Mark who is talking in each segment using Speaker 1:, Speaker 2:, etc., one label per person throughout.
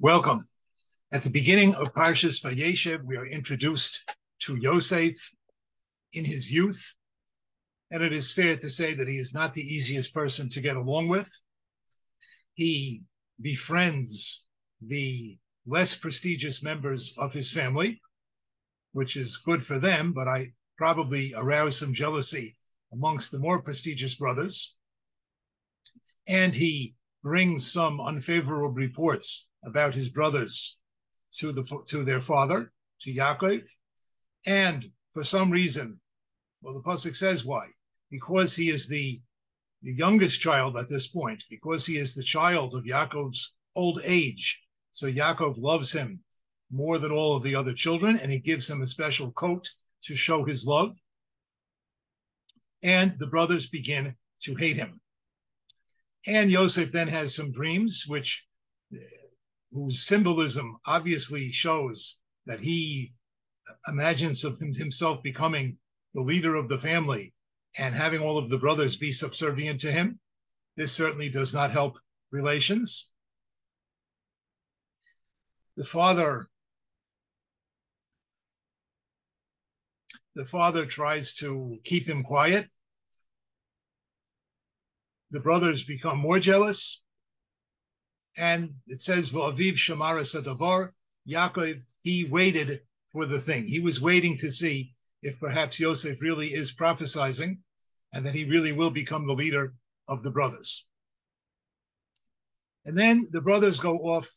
Speaker 1: Welcome. At the beginning of Parshas Vayeshev, we are introduced to Yosef in his youth, and it is fair to say that he is not the easiest person to get along with. He befriends the less prestigious members of his family, which is good for them, but I probably arouse some jealousy amongst the more prestigious brothers. And he brings some unfavorable reports about his brothers to the to their father, to Yaakov, and for some reason, well, the pasuk says why, because he is the the youngest child at this point, because he is the child of Yaakov's old age. So Yaakov loves him more than all of the other children, and he gives him a special coat to show his love. And the brothers begin to hate him. And Yosef then has some dreams, which whose symbolism obviously shows that he imagines himself becoming the leader of the family and having all of the brothers be subservient to him. This certainly does not help relations. The father the father tries to keep him quiet. The brothers become more jealous and it says V'aviv Shamara Sadavar, Yaakov, he waited for the thing. He was waiting to see if perhaps Yosef really is prophesizing and that he really will become the leader of the brothers. And then the brothers go off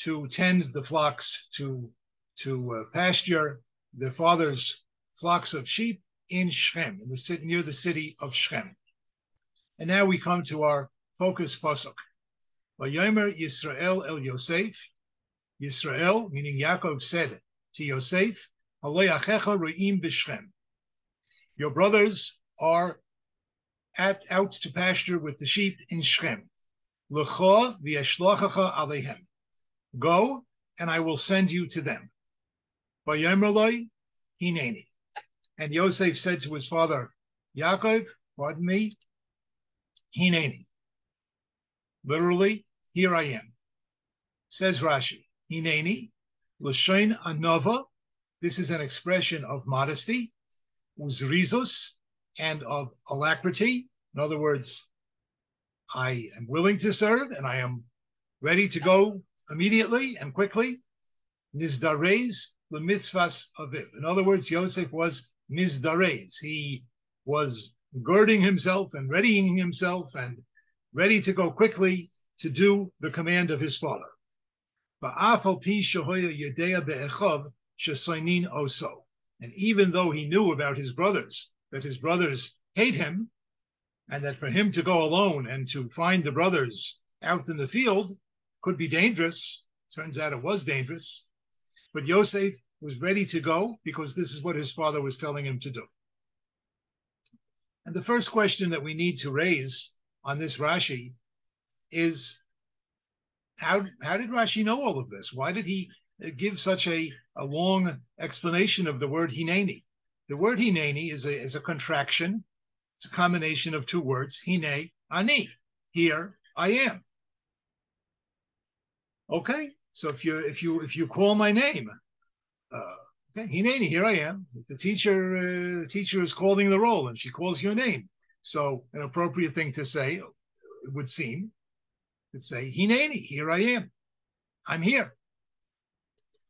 Speaker 1: to tend the flocks to, to uh, pasture their father's flocks of sheep in Shechem, in the near the city of Shechem. And now we come to our focus pasuk. Vayomer Yisrael el Yosef. Yisrael, meaning Yaakov, said to Yosef, b'Shechem. Your brothers are at, out to pasture with the sheep in Shem. Alehem. Go, and I will send you to them. Vayomer loy hineni. And Yosef said to his father, Yaakov, pardon me, hineni. Literally, here I am. Says Rashi, Hineni, Lashain Anova. This is an expression of modesty, uzrizus, and of alacrity. In other words, I am willing to serve and I am ready to go immediately and quickly. Nizdarez mitzvahs aviv. In other words, Yosef was mizdarez. He was girding himself and readying himself and ready to go quickly to do the command of his father. And even though he knew about his brothers, that his brothers hate him, and that for him to go alone and to find the brothers out in the field could be dangerous, turns out it was dangerous. But Yosef was ready to go because this is what his father was telling him to do. And the first question that we need to raise on this Rashi is how, how did Rashi know all of this? Why did he give such a, a long explanation of the word hineni? The word hineni is a, is a contraction. It's a combination of two words, hine, ani. Here I am. Okay, so if you if you if you call my name, uh, okay, hineni, here I am. The teacher uh, teacher is calling the roll, and she calls your name. So an appropriate thing to say, would seem, could say, Hineni, here I am. I'm here.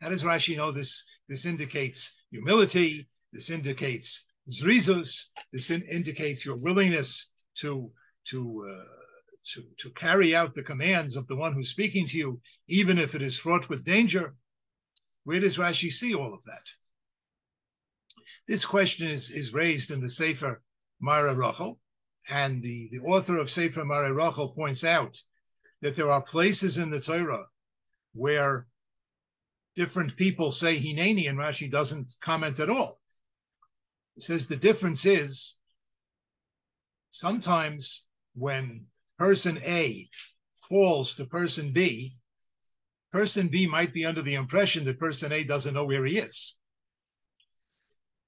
Speaker 1: How does Rashi know this? This indicates humility. This indicates zrizus. This in, indicates your willingness to to uh, to to carry out the commands of the one who's speaking to you, even if it is fraught with danger. Where does Rashi see all of that? This question is, is raised in the Sefer Mara Rachel, and the, the author of Sefer Mara Rachel points out that there are places in the Torah where different people say Hineni and Rashi doesn't comment at all. It says the difference is sometimes when person A calls to person B, person B might be under the impression that person A doesn't know where he is.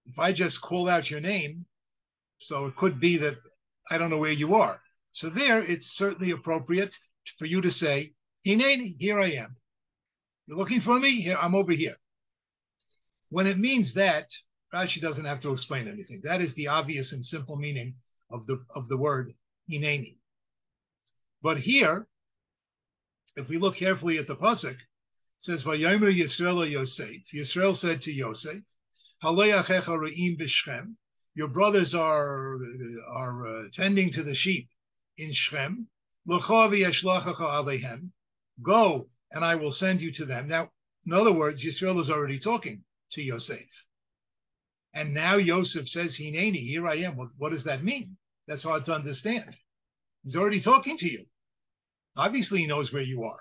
Speaker 1: If I just call out your name, so it could be that I don't know where you are. So there, it's certainly appropriate for you to say, Hineni, here I am. You're looking for me? Here, I'm over here. When it means that, Rashi doesn't have to explain anything. That is the obvious and simple meaning of the of the word hineni. But here, if we look carefully at the pasuk, it says Vayomer Yisrael Yosef. Yisrael said to Yosef, b'Shchem. Your brothers are are uh, tending to the sheep in Shechem. Go, and I will send you to them. Now, in other words, Yisrael is already talking to Yosef. And now Yosef says, Hineni, here I am. What, what does that mean? That's hard to understand. He's already talking to you. Obviously, he knows where you are.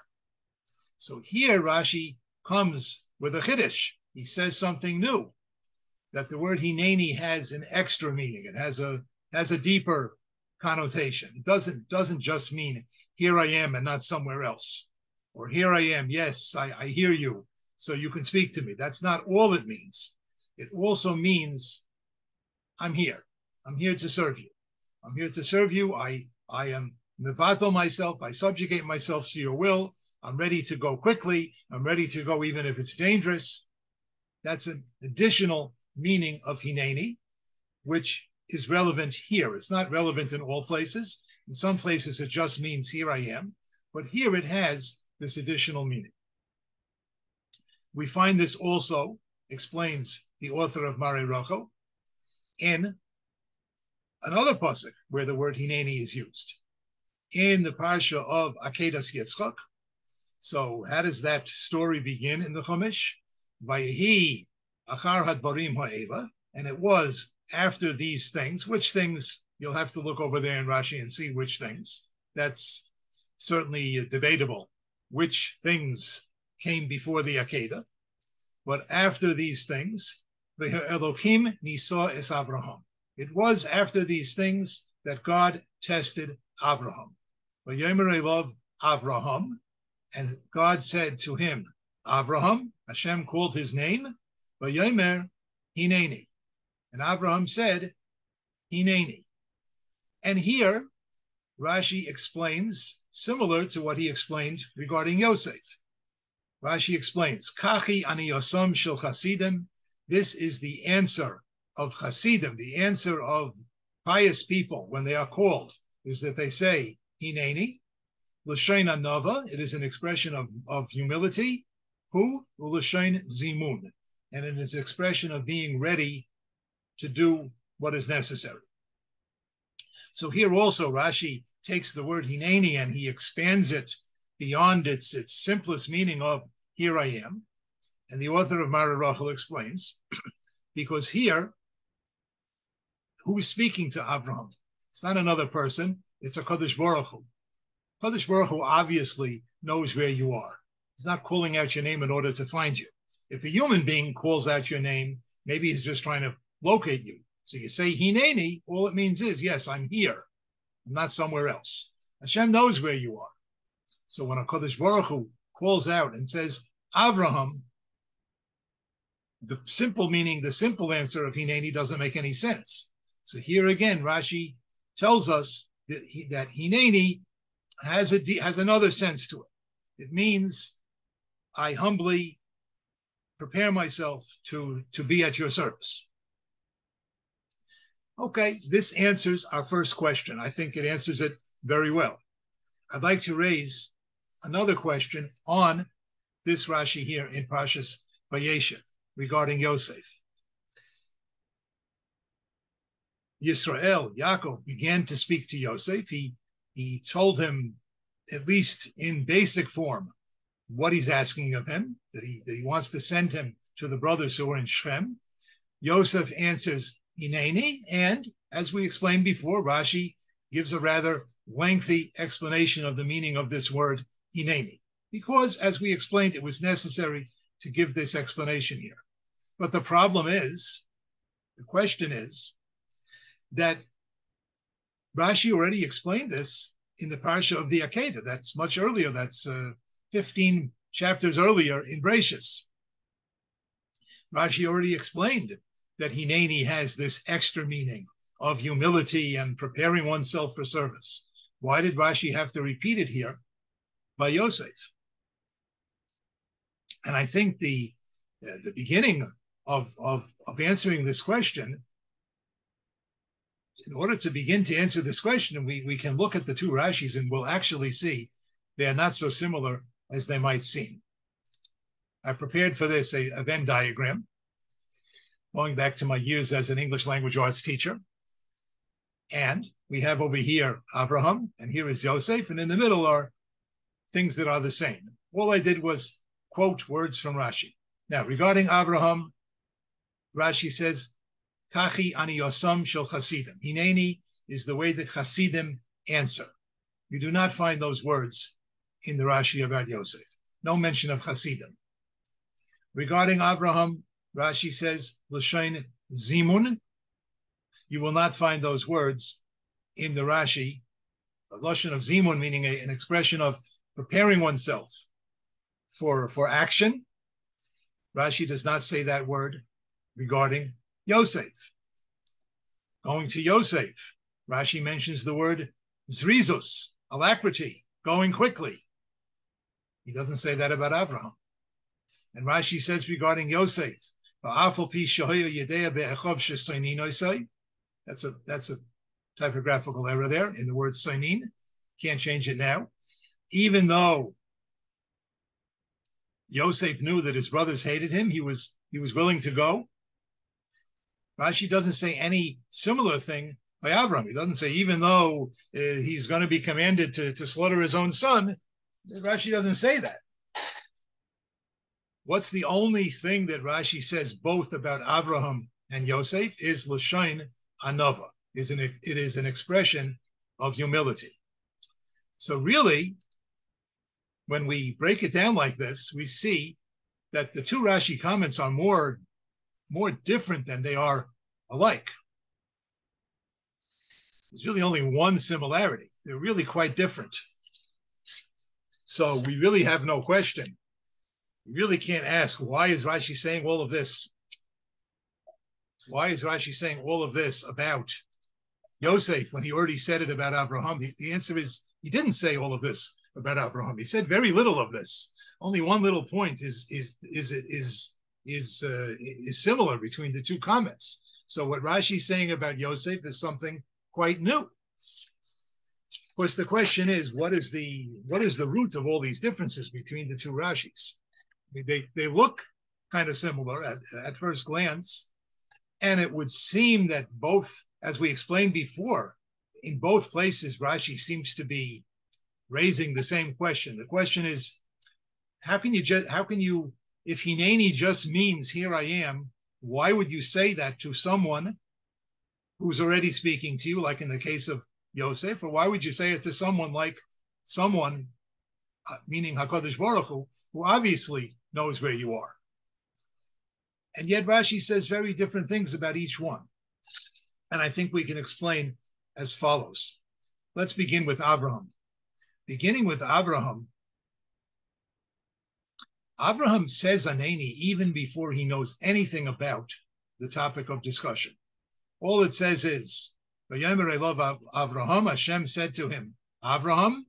Speaker 1: So here Rashi comes with a chiddush. He says something new, that the word hineni has an extra meaning. It has a has a deeper connotation. It doesn't doesn't just mean here I am and not somewhere else, or here I am. Yes, I, I hear you, so you can speak to me. That's not all it means. It also means I'm here. I'm here to serve you. I'm here to serve you. I I am mevatel myself. I subjugate myself to your will. I'm ready to go quickly. I'm ready to go even if it's dangerous. That's an additional meaning of hineni, which is relevant here. It's not relevant in all places. In some places, it just means here I am, but here it has this additional meaning. We find this also explains the author of Mare Rachel in another pasuk where the word hineni is used in the parsha of Akedas Yitzchak. So how does that story begin in the Chumash? Vayehi achar hadvarim ha'ela, and it was after these things, which things you'll have to look over there in Rashi and see which things. That's certainly debatable. Which things came before the Akedah? But after these things, the Elohim nisa es Avraham. It was after these things that God tested Avraham. Vayomer love Avraham, and God said to him, Avraham, Hashem called his name, Vayomer Hineni. And Abraham said, Hineni. And here, Rashi explains, similar to what he explained regarding Yosef. Rashi explains, Kachi ani yosam shel chasidim. This is the answer of chasidim, the answer of pious people when they are called, is that they say, Hineni. L'shein nova, it is an expression of, of humility. Who? L'shein zimun. And it is expression of being ready to do what is necessary. So here also Rashi takes the word hineni and he expands it beyond its, its simplest meaning of here I am. And the author of Mara Rachel explains, because here, who is speaking to Abraham? It's not another person, it's a Kadosh Baruch Hu. Kadosh Baruch Hu obviously knows where you are. He's not calling out your name in order to find you. If a human being calls out your name, maybe he's just trying to locate you. So you say Hineni, all it means is, yes, I'm here. I'm not somewhere else. Hashem knows where you are. So when a Baruch Hu calls out and says, Avraham, the simple meaning, the simple answer of Hineni doesn't make any sense. So here again, Rashi tells us that, he, that Hineni has a has another sense to it. It means I humbly prepare myself to, to be at your service. Okay, this answers our first question. I think it answers it very well. I'd like to raise another question on this Rashi here in Parshas Vayeshev regarding Yosef. Yisrael, Yaakov, began to speak to Yosef. He, he told him, at least in basic form, what he's asking of him, that he, that he wants to send him to the brothers who are in Shem. Yosef answers, Hineni. And as we explained before, Rashi gives a rather lengthy explanation of the meaning of this word Hineni, because as we explained, it was necessary to give this explanation here. But the problem is, the question is, that Rashi already explained this in the parsha of the Akedah. That's much earlier. That's uh, 15 chapters earlier in Brachus. Rashi already explained that Hineni has this extra meaning of humility and preparing oneself for service. Why did Rashi have to repeat it here by Yosef? And I think the uh, the beginning of, of, of answering this question, in order to begin to answer this question, we, we can look at the two Rashis and we'll actually see they are not so similar as they might seem. I prepared for this a, a Venn diagram, going back to my years as an English language arts teacher. And we have over here Abraham, and here is Yosef, and in the middle are things that are the same. All I did was quote words from Rashi. Now, regarding Abraham, Rashi says, Kachi ani yosam shel chasidim. Hineni is the way that chasidim answer. You do not find those words in the Rashi about Yosef. No mention of chasidim. Regarding Abraham, Rashi says, L'shain zimun. You will not find those words in the Rashi. A lashon of zimun, meaning a, an expression of preparing oneself for, for action. Rashi does not say that word regarding Yosef. Going to Yosef, Rashi mentions the word zrizus, alacrity, going quickly. He doesn't say that about Avraham. And Rashi says regarding Yosef, that's a that's a typographical error there in the word sainin. Can't change it now. Even though Yosef knew that his brothers hated him. He was he was willing to go. Rashi doesn't say any similar thing by Avram. He doesn't say even though uh, he's going to be commanded to, to slaughter his own son. Rashi doesn't say that. What's the only thing that Rashi says both about Avraham and Yosef is Lashain Anova. Is an, it is an expression of humility. So really, when we break it down like this, we see that the two Rashi comments are more, more different than they are alike. There's really only one similarity. They're really quite different. So we really have no question. We really can't ask why is Rashi saying all of this? Why is Rashi saying all of this about Yosef when he already said it about Abraham? The, the answer is he didn't say all of this about Abraham. He said very little of this. Only one little point is is is is is uh, is similar between the two comments. So what Rashi is saying about Yosef is something quite new. Of course, the question is, what is the what is the root of all these differences between the two Rashis? Mean, they they look kind of similar at, at first glance, and it would seem that both, as we explained before, in both places, Rashi seems to be raising the same question. The question is, how can you just how can you if Hineni just means here I am, why would you say that to someone who's already speaking to you, like in the case of Yosef, or why would you say it to someone like someone, meaning Hakadosh Baruch Hu, who obviously knows where you are? And yet Rashi says very different things about each one, and I think we can explain as follows. Let's begin with Abraham beginning with Abraham, Abraham says Aneni even before he knows anything about the topic of discussion. All it says is, Abraham, Hashem said to him, Abraham,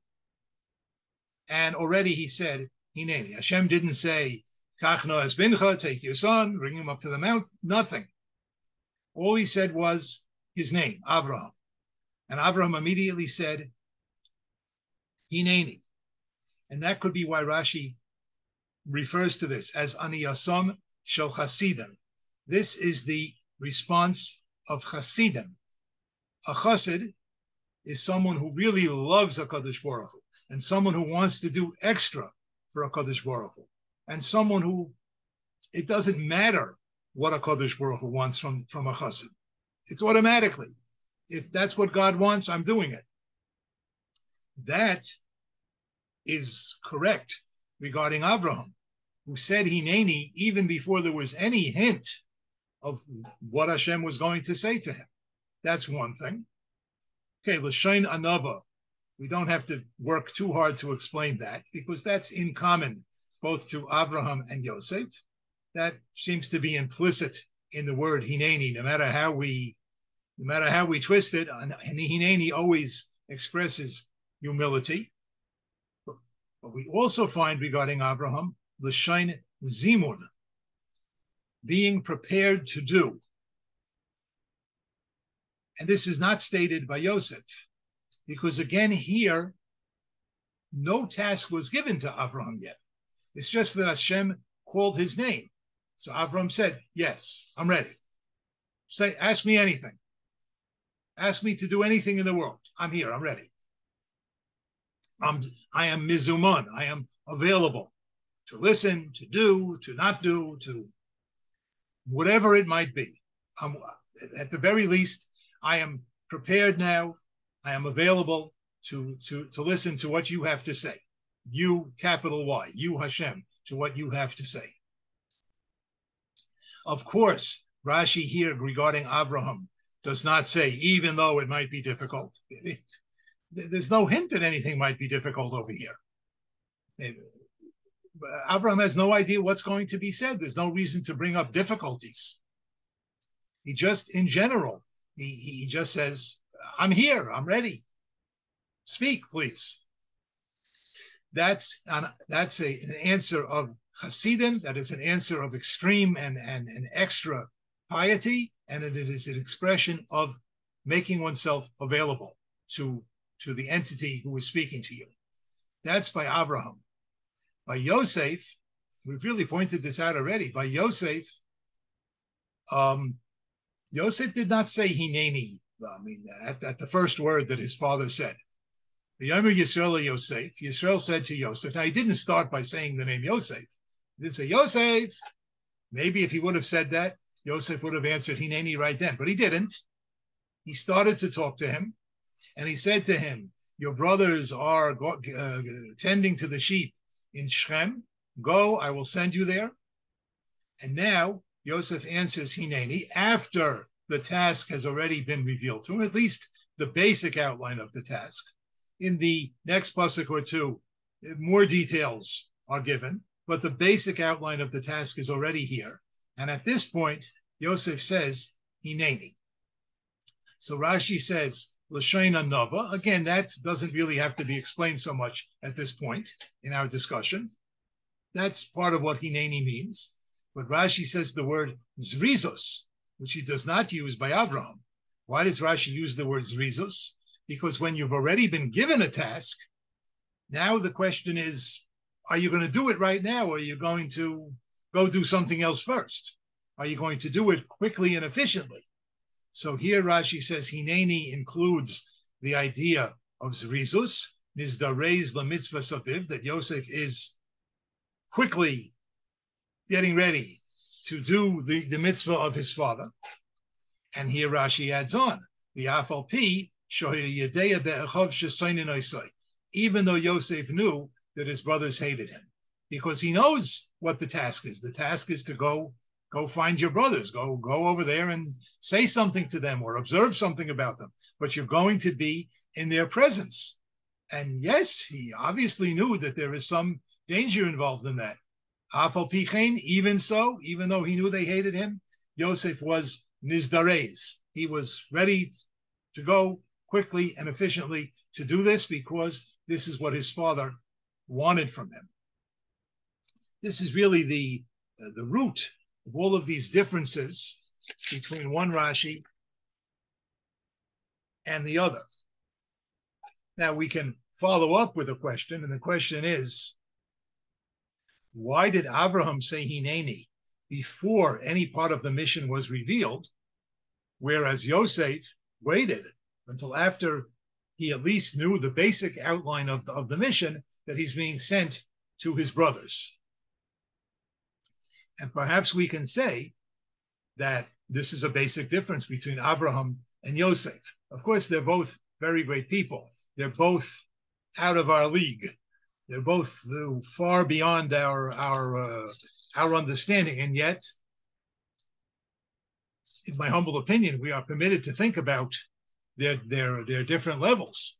Speaker 1: and already he said, Hineni. Hashem didn't say, Kachno as bincha, take your son, bring him up to the mount, nothing. All he said was his name, Abraham. And Abraham immediately said, Hineni. And that could be why Rashi refers to this as Aniyasam Shel Chasidim. This is the response of Chasidim. A Chassid is someone who really loves a Kadosh Baruch Hu, and someone who wants to do extra for a Baruch Hu, and someone who it doesn't matter what a Baruch Hu wants from, from a Chassid. It's automatically. If that's what God wants, I'm doing it that is correct regarding Avraham, who said Hineni even before there was any hint of what Hashem was going to say to him. That's one thing. Okay, Lashain Anava. We don't have to work too hard to explain that because that's in common both to Avraham and Yosef. That seems to be implicit in the word Hineni, no matter how we no matter how we twist it, Hineni always expresses humility. But we also find regarding Abraham, the shine zimun, being prepared to do. And this is not stated by Yosef, because again, here, no task was given to Avram yet. It's just that Hashem called his name. So Avram said, Yes, I'm ready. Say, ask me anything. Ask me to do anything in the world. I'm here, I'm ready. I'm, I am mizuman. I am available to listen, to do, to not do, to whatever it might be. I'm, at the very least, I am prepared now. I am available to, to, to listen to what you have to say. You, capital Y, you, Hashem, to what you have to say. Of course, Rashi here regarding Abraham does not say, even though it might be difficult. There's no hint that anything might be difficult over here. Abraham has no idea what's going to be said. There's no reason to bring up difficulties. He just, in general, he, he just says, I'm here, I'm ready. Speak, please. That's an, that's a, an answer of Hasidim, that is an answer of extreme and, and, and extra piety, and it is an expression of making oneself available to, to the entity who is speaking to you. That's by Abraham. By Yosef, we've really pointed this out already. By Yosef, um, Yosef did not say Hineni. I mean, at, at the first word that his father said. The Yomer Yisrael Yosef, Yisrael said to Yosef. Now he didn't start by saying the name Yosef. He didn't say Yosef. Maybe if he would have said that, Yosef would have answered Hineni right then, but he didn't. He started to talk to him, and he said to him, "Your brothers are uh, tending to the sheep in Shechem. Go, I will send you there." And now Yosef answers Hineni after the task has already been revealed to him, at least the basic outline of the task. In the next pasuk or two, more details are given, but the basic outline of the task is already here. And at this point, Yosef says, Hineni. So Rashi says, Lashona Nova. Again, that doesn't really have to be explained so much at this point in our discussion. That's part of what Hineni means. But Rashi says the word Zrizos, which he does not use by Avraham. Why does Rashi use the word Zrizos? Because when you've already been given a task, now the question is, are you going to do it right now or are you going to go do something else first? Are you going to do it quickly and efficiently? So here Rashi says Hineni includes the idea of Zrizus, Nizdarez la mitzvah saviv, that Yosef is quickly getting ready to do the, the mitzvah of his father. And here Rashi adds on, the Afal P, even though Yosef knew that his brothers hated him, because he knows what the task is. The task is to go go find your brothers go go over there and say something to them or observe something about them but you're going to be in their presence and yes he obviously knew that there is some danger involved in that even so even though he knew they hated him Yosef was nizdarez he was ready to go quickly and efficiently to do this because this is what his father wanted from him this is really the uh, the root of all of these differences between one Rashi and the other. Now we can follow up with a question, and the question is, why did Abraham say Hineni before any part of the mission was revealed, whereas Yosef waited until after he at least knew the basic outline of the, of the mission that he's being sent to his brothers. And perhaps we can say that this is a basic difference between Abraham and Yosef. Of course, they're both very great people. They're both out of our league. They're both far beyond our our uh, our understanding, and yet, in my humble opinion, we are permitted to think about their their their different levels.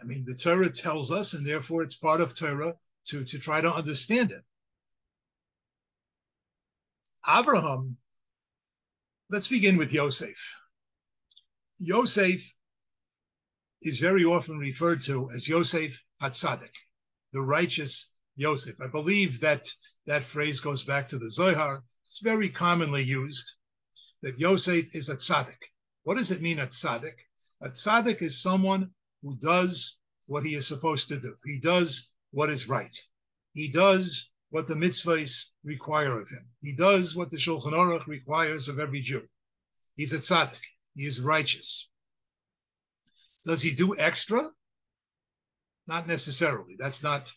Speaker 1: I mean, the Torah tells us, and therefore it's part of Torah to to try to understand it. Abraham, let's begin with Yosef. Yosef is very often referred to as Yosef Hatzadik, the righteous Yosef. I believe that that phrase goes back to the Zohar. It's very commonly used that Yosef is a tzaddik. What does it mean, a tzaddik? A tzaddik is someone who does what he is supposed to do. He does what is right. He does what the mitzvahs require of him. He does what the Shulchan Aruch requires of every Jew. He's a tzaddik. He is righteous. Does he do extra? Not necessarily. That's not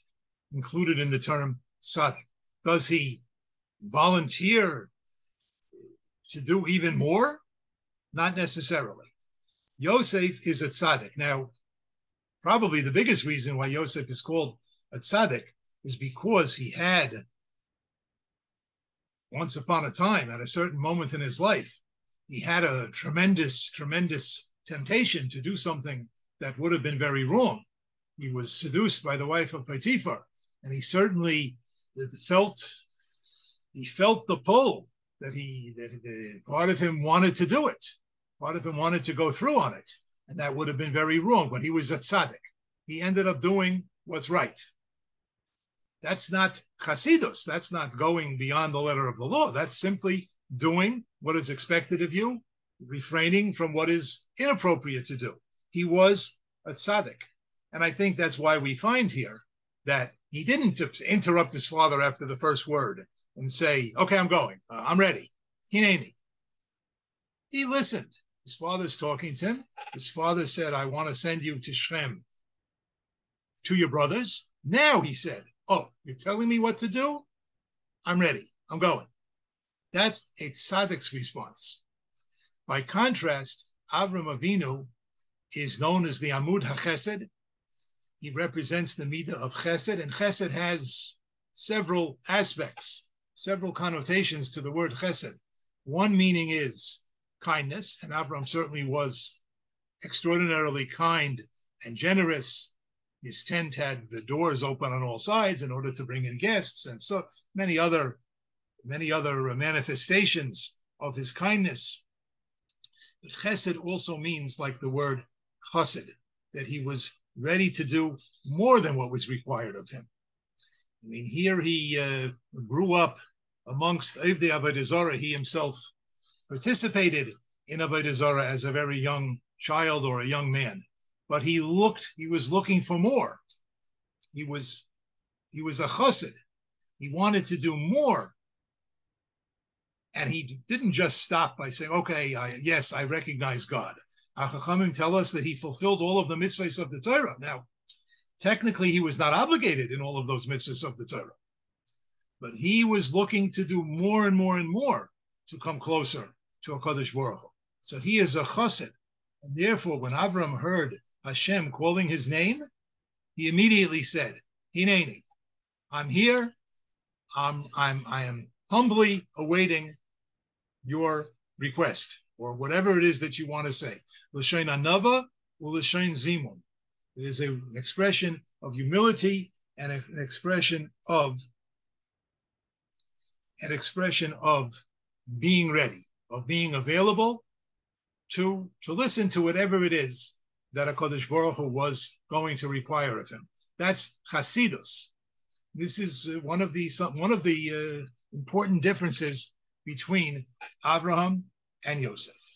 Speaker 1: included in the term tzaddik. Does he volunteer to do even more? Not necessarily. Yosef is a tzaddik. Now, probably the biggest reason why Yosef is called a tzaddik is because he had, once upon a time, at a certain moment in his life, he had a tremendous, tremendous temptation to do something that would have been very wrong. He was seduced by the wife of Potiphar, and he certainly felt he felt the pull that he that the, part of him wanted to do it, part of him wanted to go through on it, and that would have been very wrong. But he was a tzaddik. He ended up doing what's right. That's not chasidus. That's not going beyond the letter of the law. That's simply doing what is expected of you, refraining from what is inappropriate to do. He was a tzaddik. And I think that's why we find here that he didn't interrupt his father after the first word and say, okay, I'm going. Uh, I'm ready. Hineni. He listened. His father's talking to him. His father said, I want to send you to Shem to your brothers. Now he said, Oh, you're telling me what to do? I'm ready. I'm going. That's a tzaddik's response. By contrast, Avram Avinu is known as the Amud HaChesed. He represents the Midah of Chesed, and Chesed has several aspects, several connotations to the word Chesed. One meaning is kindness, and Avram certainly was extraordinarily kind and generous. His tent had the doors open on all sides in order to bring in guests, and so many other many other manifestations of his kindness. But chesed also means, like the word chesed, that he was ready to do more than what was required of him. I mean, here he uh, grew up amongst Avdei Avodah. He himself participated in Avodah Zarah as a very young child or a young man, but he looked, he was looking for more. He was, he was a chassid. He wanted to do more and he didn't just stop by saying, okay, I, yes, I recognize God. Achachamim tell us that he fulfilled all of the mitzvahs of the Torah. Now, technically, he was not obligated in all of those mitzvahs of the Torah, but he was looking to do more and more and more to come closer to HaKadosh Baruch Hu. So he is a chassid. And therefore, when Avram heard Hashem calling his name, he immediately said, Hineni, I'm here. I'm, I'm, I am humbly awaiting your request or whatever it is that you want to say. L'shain anava or l'shain zimun. It is an expression of humility and an expression of an expression of being ready, of being available to to listen to whatever it is that Hakadosh Baruch Hu was going to require of him. That's chasidus. This is one of the one of the uh, important differences between Abraham and Yosef.